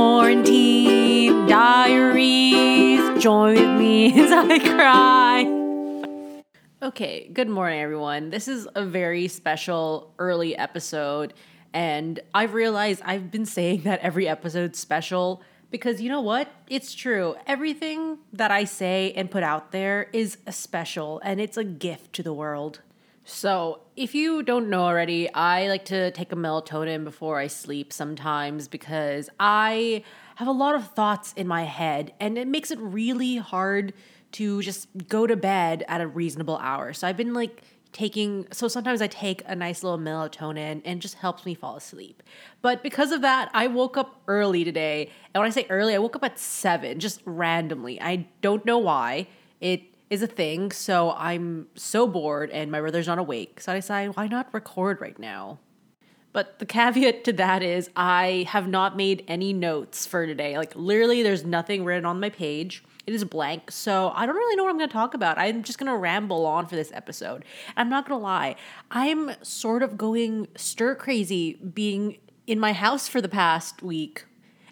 Quarantine diaries. Join with me as I cry. Okay, good morning, everyone. This is a very special early episode, and I've realized I've been saying that every episode's special because you know what? It's true. Everything that I say and put out there is special, and it's a gift to the world. So, if you don't know already, I like to take a melatonin before I sleep sometimes because I have a lot of thoughts in my head and it makes it really hard to just go to bed at a reasonable hour. So, I've been like taking so sometimes I take a nice little melatonin and just helps me fall asleep. But because of that, I woke up early today. And when I say early, I woke up at 7 just randomly. I don't know why. It is a thing. So I'm so bored and my brother's not awake. So I decided, why not record right now? But the caveat to that is I have not made any notes for today. Like literally there's nothing written on my page. It is blank. So I don't really know what I'm going to talk about. I'm just going to ramble on for this episode. I'm not going to lie. I'm sort of going stir crazy being in my house for the past week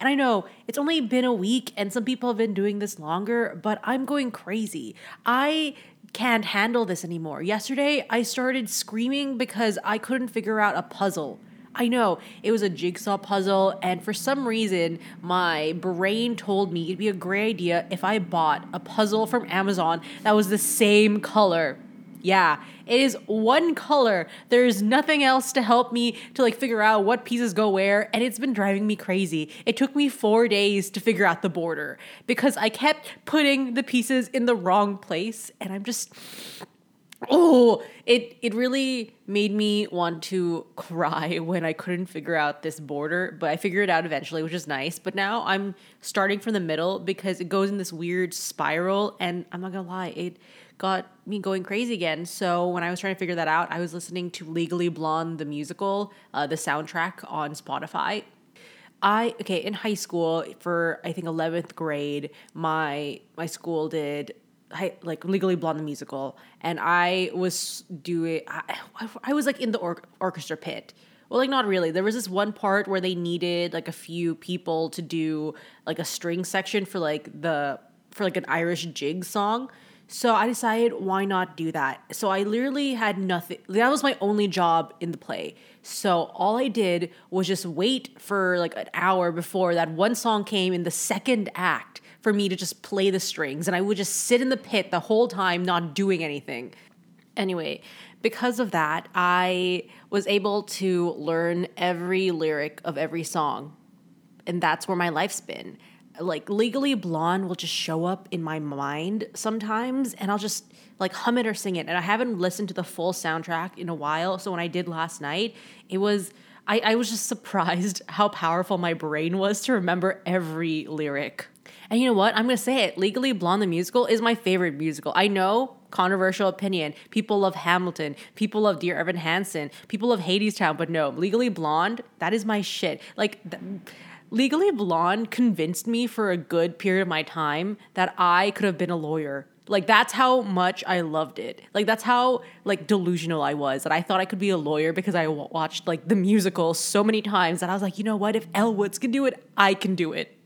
and I know it's only been a week and some people have been doing this longer, but I'm going crazy. I can't handle this anymore. Yesterday, I started screaming because I couldn't figure out a puzzle. I know it was a jigsaw puzzle, and for some reason, my brain told me it'd be a great idea if I bought a puzzle from Amazon that was the same color yeah, it is one color. There's nothing else to help me to like figure out what pieces go where, and it's been driving me crazy. It took me 4 days to figure out the border because I kept putting the pieces in the wrong place and I'm just oh it it really made me want to cry when i couldn't figure out this border but i figured it out eventually which is nice but now i'm starting from the middle because it goes in this weird spiral and i'm not gonna lie it got me going crazy again. So when I was trying to figure that out, I was listening to Legally Blonde the musical, uh, the soundtrack on Spotify. I okay in high school for I think eleventh grade, my my school did like Legally Blonde the musical, and I was doing I, I was like in the or- orchestra pit. Well, like not really. There was this one part where they needed like a few people to do like a string section for like the for like an Irish jig song. So I decided, why not do that? So I literally had nothing. That was my only job in the play. So all I did was just wait for like an hour before that one song came in the second act for me to just play the strings. And I would just sit in the pit the whole time, not doing anything. Anyway, because of that, I was able to learn every lyric of every song. And that's where my life's been like legally blonde will just show up in my mind sometimes and I'll just like hum it or sing it. And I haven't listened to the full soundtrack in a while. So when I did last night, it was I, I was just surprised how powerful my brain was to remember every lyric. And you know what? I'm gonna say it. Legally Blonde the musical is my favorite musical. I know controversial opinion. People love Hamilton. People love Dear Evan Hansen. People love Hadestown. But no, Legally Blonde, that is my shit. Like. Th- Legally Blonde convinced me for a good period of my time that I could have been a lawyer. Like that's how much I loved it. Like that's how like delusional I was that I thought I could be a lawyer because I w- watched like the musical so many times that I was like, you know what? If Elle Woods can do it, I can do it.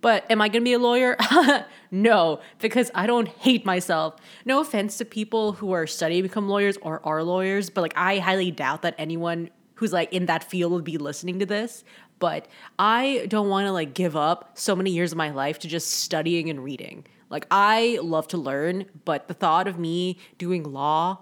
But am I going to be a lawyer? no, because I don't hate myself. No offense to people who are studying to become lawyers or are lawyers, but like I highly doubt that anyone who's like in that field would be listening to this but I don't want to like give up so many years of my life to just studying and reading. Like I love to learn, but the thought of me doing law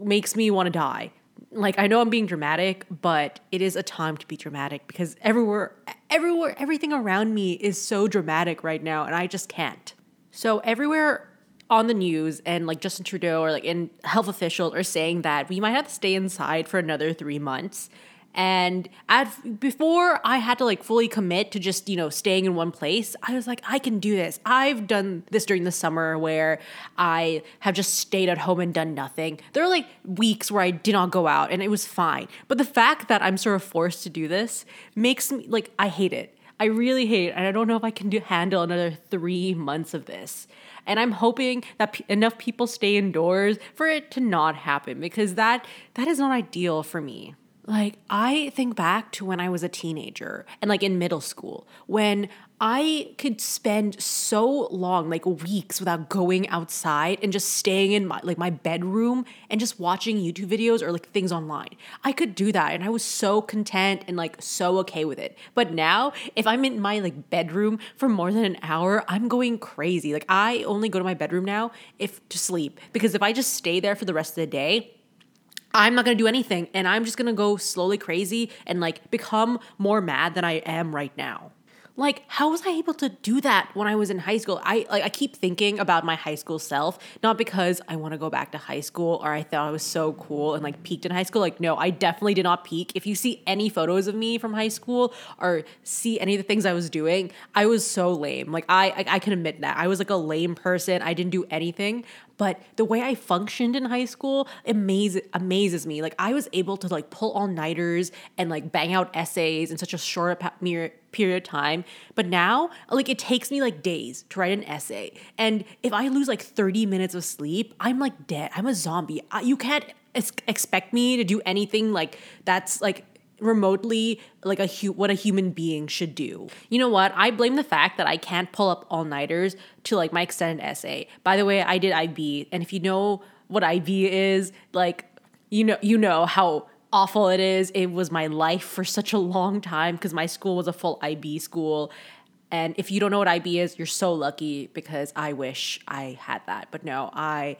makes me want to die. Like I know I'm being dramatic, but it is a time to be dramatic because everywhere everywhere everything around me is so dramatic right now and I just can't. So everywhere on the news and like Justin Trudeau or like in health officials are saying that we might have to stay inside for another 3 months and at before I had to like fully commit to just, you know, staying in one place, I was like, I can do this. I've done this during the summer where I have just stayed at home and done nothing. There are like weeks where I did not go out and it was fine. But the fact that I'm sort of forced to do this makes me like I hate it. I really hate it, and I don't know if I can do, handle another three months of this. And I'm hoping that p- enough people stay indoors for it to not happen because that that is not ideal for me Like, I think back to when I was a teenager and like in middle school when I could spend so long, like weeks, without going outside and just staying in my like my bedroom and just watching YouTube videos or like things online. I could do that and I was so content and like so okay with it. But now, if I'm in my like bedroom for more than an hour, I'm going crazy. Like I only go to my bedroom now if to sleep because if I just stay there for the rest of the day, I'm not gonna do anything and I'm just gonna go slowly crazy and like become more mad than I am right now. Like, how was I able to do that when I was in high school? I like I keep thinking about my high school self, not because I want to go back to high school or I thought I was so cool and like peaked in high school. Like, no, I definitely did not peak. If you see any photos of me from high school or see any of the things I was doing, I was so lame. Like I I, I can admit that. I was like a lame person. I didn't do anything but the way I functioned in high school amazes amazes me. Like I was able to like pull all nighters and like bang out essays in such a short period of time. But now, like it takes me like days to write an essay, and if I lose like thirty minutes of sleep, I'm like dead. I'm a zombie. You can't expect me to do anything like that's like remotely like a hu- what a human being should do. You know what? I blame the fact that I can't pull up all-nighters to like my extended essay. By the way, I did IB, and if you know what IB is, like you know you know how awful it is. It was my life for such a long time because my school was a full IB school. And if you don't know what IB is, you're so lucky because I wish I had that. But no, I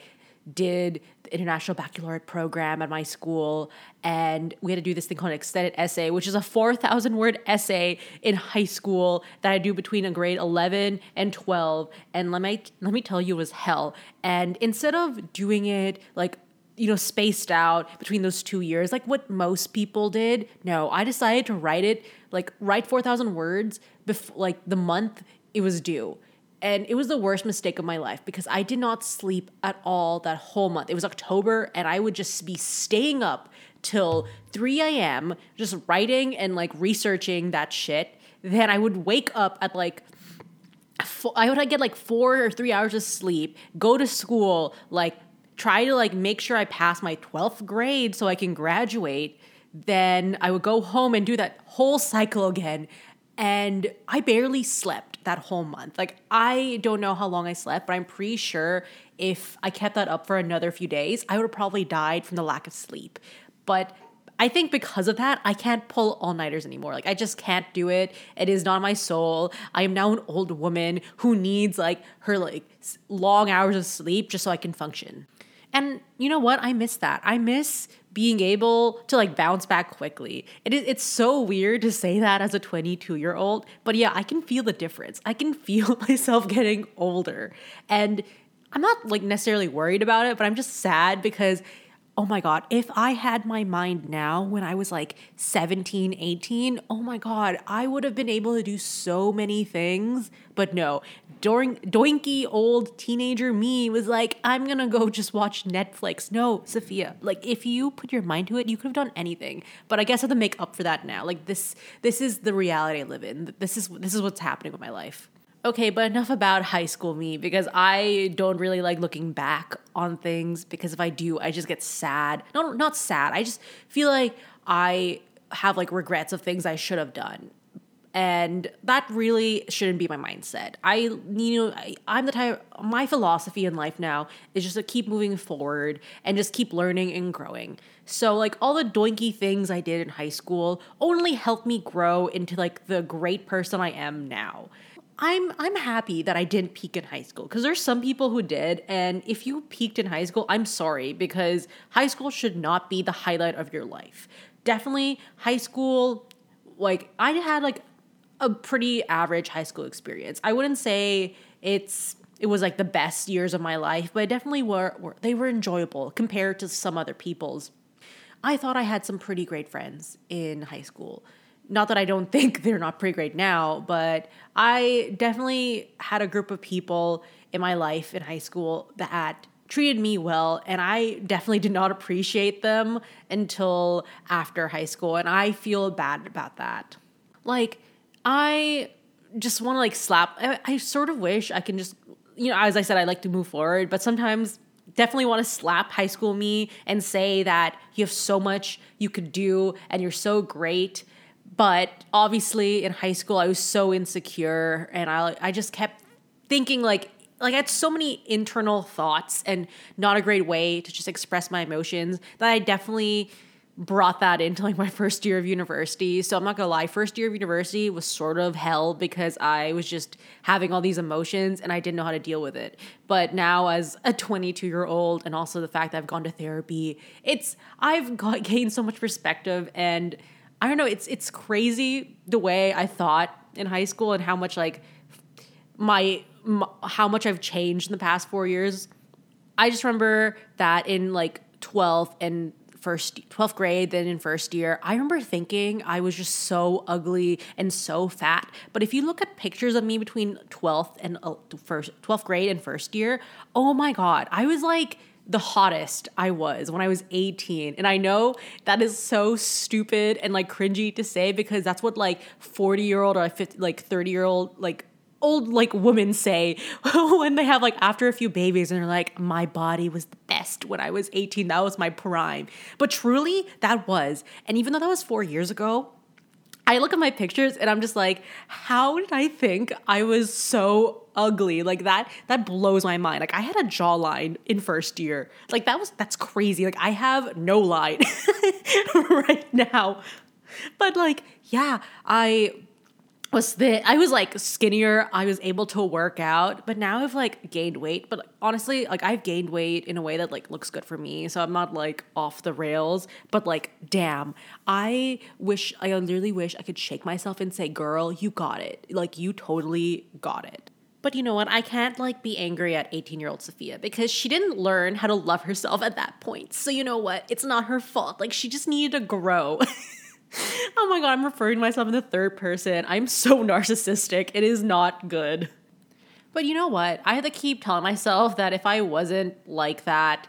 did the International Baccalaureate program at my school, and we had to do this thing called an extended essay, which is a 4,000 word essay in high school that I do between a grade 11 and 12. And let me, let me tell you, it was hell. And instead of doing it like you know, spaced out between those two years, like what most people did. No, I decided to write it, like write 4,000 words before, like the month it was due. And it was the worst mistake of my life because I did not sleep at all that whole month. It was October and I would just be staying up till 3 a.m. just writing and like researching that shit. Then I would wake up at like I would get like four or three hours of sleep, go to school, like try to like make sure I pass my 12th grade so I can graduate. Then I would go home and do that whole cycle again. And I barely slept that whole month. Like, I don't know how long I slept, but I'm pretty sure if I kept that up for another few days, I would have probably died from the lack of sleep. But I think because of that, I can't pull all nighters anymore. Like, I just can't do it. It is not my soul. I am now an old woman who needs like her like long hours of sleep just so I can function. And you know what? I miss that. I miss being able to like bounce back quickly. It is it's so weird to say that as a 22 year old, but yeah, I can feel the difference. I can feel myself getting older. And I'm not like necessarily worried about it, but I'm just sad because oh my God, if I had my mind now when I was like 17, 18, oh my God, I would have been able to do so many things. But no, doink, doinky old teenager me was like, I'm gonna go just watch Netflix. No, Sophia, like if you put your mind to it, you could have done anything. But I guess I have to make up for that now. Like this, this is the reality I live in. This is this is what's happening with my life. Okay, but enough about high school me because I don't really like looking back on things because if I do, I just get sad. No, not sad. I just feel like I have like regrets of things I should have done. And that really shouldn't be my mindset. I, you know, I, I'm the type, my philosophy in life now is just to keep moving forward and just keep learning and growing. So, like, all the doinky things I did in high school only helped me grow into like the great person I am now. I'm I'm happy that I didn't peak in high school because there's some people who did and if you peaked in high school I'm sorry because high school should not be the highlight of your life. Definitely high school like I had like a pretty average high school experience. I wouldn't say it's it was like the best years of my life, but definitely were, were they were enjoyable compared to some other people's. I thought I had some pretty great friends in high school not that I don't think they're not pretty great now, but I definitely had a group of people in my life in high school that treated me well and I definitely did not appreciate them until after high school and I feel bad about that. Like I just want to like slap I, I sort of wish I can just you know as I said I like to move forward, but sometimes definitely want to slap high school me and say that you have so much you could do and you're so great. But obviously in high school I was so insecure and I I just kept thinking like like I had so many internal thoughts and not a great way to just express my emotions that I definitely brought that into like my first year of university. So I'm not gonna lie, first year of university was sort of hell because I was just having all these emotions and I didn't know how to deal with it. But now as a 22 year old and also the fact that I've gone to therapy, it's I've got gained so much perspective and I don't know, it's it's crazy the way I thought in high school and how much like my, my how much I've changed in the past 4 years. I just remember that in like 12th and first 12th grade then in first year i remember thinking i was just so ugly and so fat but if you look at pictures of me between 12th and uh, first 12th grade and first year oh my god i was like the hottest I was when I was 18. And I know that is so stupid and like cringy to say because that's what like 40 year old or 50, like 30 year old like old like women say when they have like after a few babies and they're like my body was the best when i was 18 that was my prime. But truly that was. And even though that was four years ago i look at my pictures and i'm just like how did i think i was so ugly? Like that that blows my mind. Like i had a jawline in first year. Like that was that's crazy. Like i have no line right now. But like yeah i was that I was like skinnier. I was able to work out, but now I've like gained weight. But honestly, like I've gained weight in a way that like looks good for me. So I'm not like off the rails. But like, damn, I wish I literally wish I could shake myself and say, "Girl, you got it. Like you totally got it." But you know what? I can't like be angry at 18 year old Sophia because she didn't learn how to love herself at that point. So you know what? It's not her fault. Like she just needed to grow. oh my god, I'm referring to myself in the third person. I'm so narcissistic. It is not good. But you know what? I had to keep telling myself that if I wasn't like that,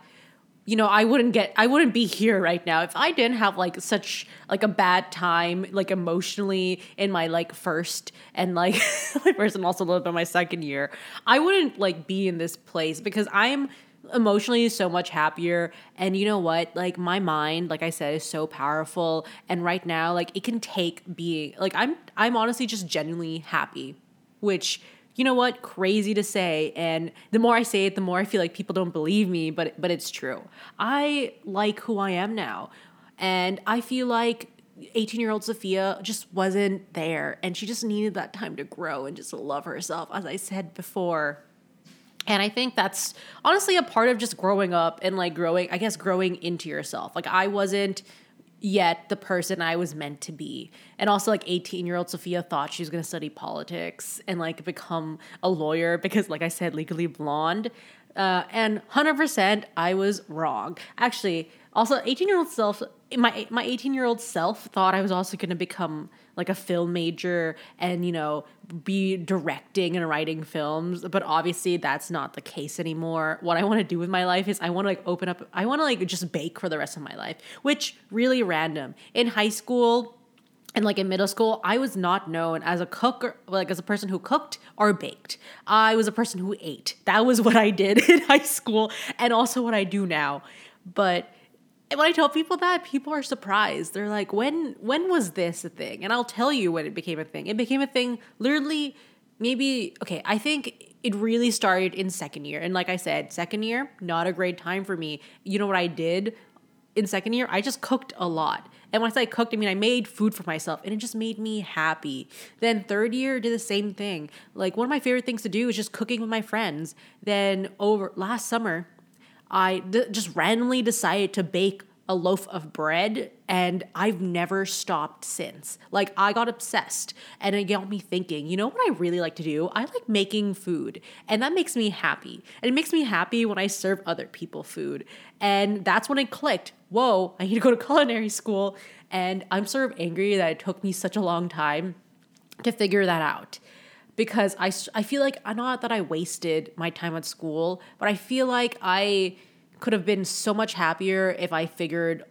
you know, I wouldn't get I wouldn't be here right now. If I didn't have like such like a bad time like emotionally in my like first and like my first and also a little bit my second year, I wouldn't like be in this place because I'm emotionally so much happier. And you know what? Like my mind like i said is so powerful. And right now like it can take being like i'm i'm honestly just genuinely happy which you know what? Crazy to say. And the more i say it the more i feel like people don't believe me but but it's true. I like who i am now. And i feel like 18 year old Sophia just wasn't there. And she just needed that time to grow and just love herself as I said before and I think that's honestly a part of just growing up and like growing, I guess, growing into yourself. Like I wasn't yet the person I was meant to be. And also, like 18 year old Sophia thought she was to study politics and like become a lawyer because, like I said, legally blonde. Uh, and 100% I was wrong. Actually, also 18 year old self, my my 18 year old self thought I was also going to become like a film major and you know be directing and writing films but obviously that's not the case anymore. What i want to do with my life is i want to like open up i want to like just bake for the rest of my life which really random. In high school and like in middle school i was not known as a cook or like as a person who cooked or baked. I was a person who ate. That was what i did in high school and also what i do now. But when I tell people that, people are surprised. They're like, "When when was this a thing?" And I'll tell you when it became a thing. It became a thing literally maybe okay, I think it really started in second year. And like I said, second year, not a great time for me. You know what I did in second year? I just cooked a lot. And when I say cooked, I mean I made food for myself and it just made me happy. Then third year did the same thing. Like one of my favorite things to do is just cooking with my friends. Then over last summer, I d- just randomly decided to bake a loaf of bread and I've never stopped since. Like I got obsessed and it got me thinking, you know what I really like to do? I like making food and that makes me happy. And it makes me happy when I serve other people food. And that's when it clicked. Whoa, I need to go to culinary school and I'm sort of angry that it took me such a long time to figure that out because I, I feel like uh, not that I wasted my time at school, but I feel like I could have been so much happier if I figured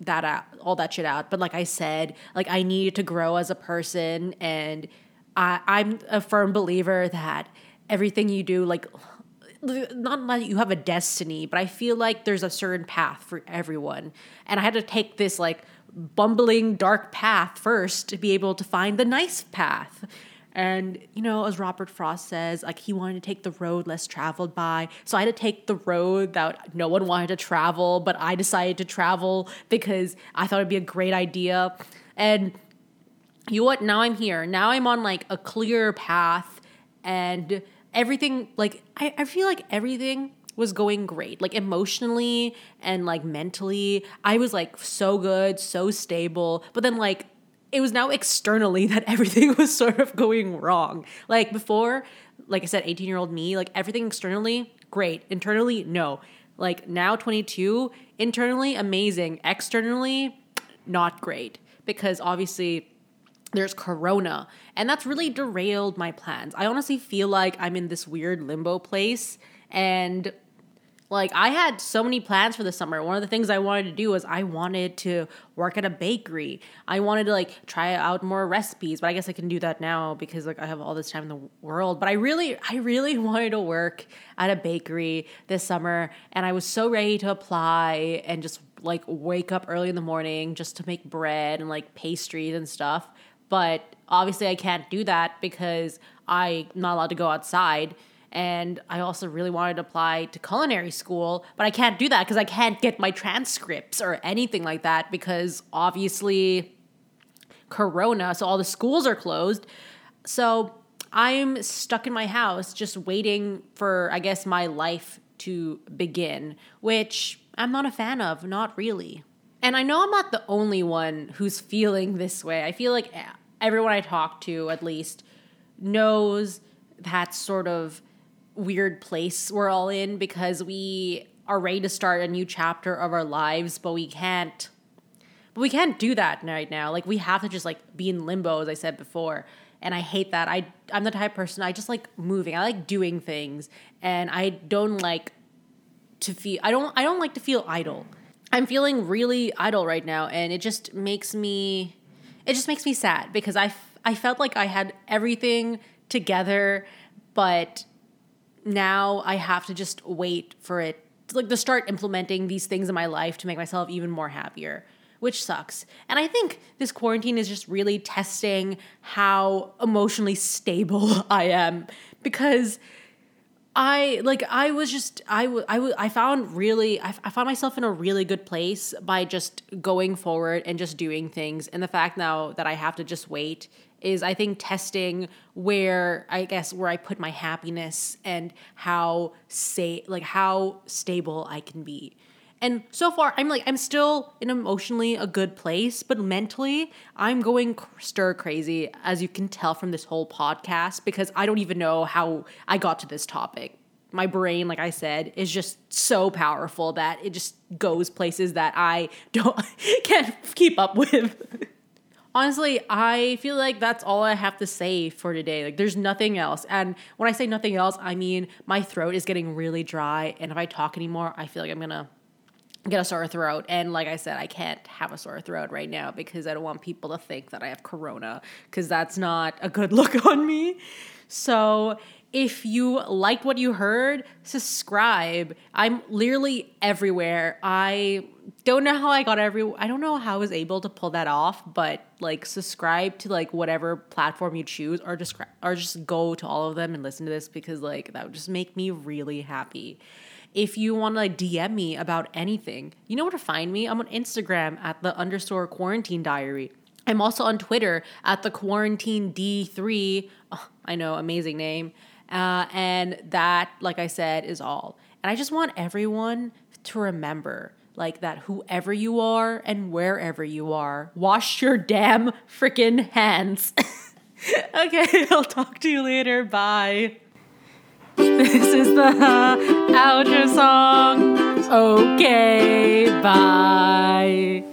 that out, all that shit out. But like I said, like I needed to grow as a person, and I, I'm a firm believer that everything you do, like not that you have a destiny, but I feel like there's a certain path for everyone. And I had to take this like bumbling dark path first to be able to find the nice path. And, you know, as Robert Frost says, like he wanted to take the road less traveled by. So I had to take the road that no one wanted to travel, but I decided to travel because I thought it'd be a great idea. And you know what? Now I'm here. Now I'm on like a clear path and everything, like, I, I feel like everything was going great like emotionally and like mentally i was like so good so stable but then like it was now externally that everything was sort of going wrong. Like before, like I said, 18 year old me, like everything externally, great. Internally, no. Like now 22, internally, amazing. Externally, not great. Because obviously, there's corona and that's really derailed my plans. I honestly feel like I'm in this weird limbo place and like I had so many plans for the summer. One of the things I wanted to do was I wanted to work at a bakery. I wanted to like try out more recipes, but I guess I can do that now because like I have all this time in the world. But I really I really wanted to work at a bakery this summer and I was so ready to apply and just like wake up early in the morning just to make bread and like pastries and stuff. But obviously I can't do that because I'm not allowed to go outside and I also really wanted to apply to culinary school, but I can't do that because I can't get my transcripts or anything like that because obviously corona, so all the schools are closed. So I'm stuck in my house just waiting for I guess my life to begin, which I'm not a fan of, not really. And I know I'm not the only one who's feeling this way. I feel like everyone I talk to at least knows that sort of weird place we're all in because we are ready to start a new chapter of our lives, but we can't but we can't do that right now. Like we have to just like be in limbo as I said before. And I hate that. I I'm the type of person I just like moving. I like doing things and I don't like to feel I don't I don't like to feel idle. I'm feeling really idle right now and it just makes me it just makes me sad because I I felt like I had everything together but now I have to just wait for it to, like to start implementing these things in my life to make myself even more happier, which sucks. And I think this quarantine is just really testing how emotionally stable I am because I like I was just I w- I, w- I found really I, f- I found myself in a really good place by just going forward and just doing things and the fact now that I have to just wait is I think testing where I guess where I put my happiness and how say like how stable I can be. And so far I'm like I'm still in emotionally a good place, but mentally I'm going stir crazy as you can tell from this whole podcast because I don't even know how I got to this topic. My brain, like I said, is just so powerful that it just goes places that I don't can't keep up with. honestly, I feel like that's all I have to say for today. Like, there's nothing else. And when I say nothing else, I mean my throat is getting really dry. And if I talk anymore, I feel like I'm going to get a sore throat. And like I said, I can't have a sore throat right now because I don't want people to think that I have corona because that's not a good look on me. So, if you liked what you heard, subscribe. I'm literally everywhere. I don't know how I got every I don't know how I was able to pull that off, but like subscribe to like whatever platform you choose or just or just go to all of them and listen to this because like that would just make me really happy. If you want to DM me about anything, you know where to find me. I'm on Instagram at the underscore quarantine diary. I'm also on Twitter at the quarantine D3. Oh, I know, amazing name. Uh, and that, like I said, is all. And I just want everyone to remember like that whoever you are and wherever you are, wash your damn freaking hands. okay, I'll talk to you later. Bye. This is the outro song. Okay, bye.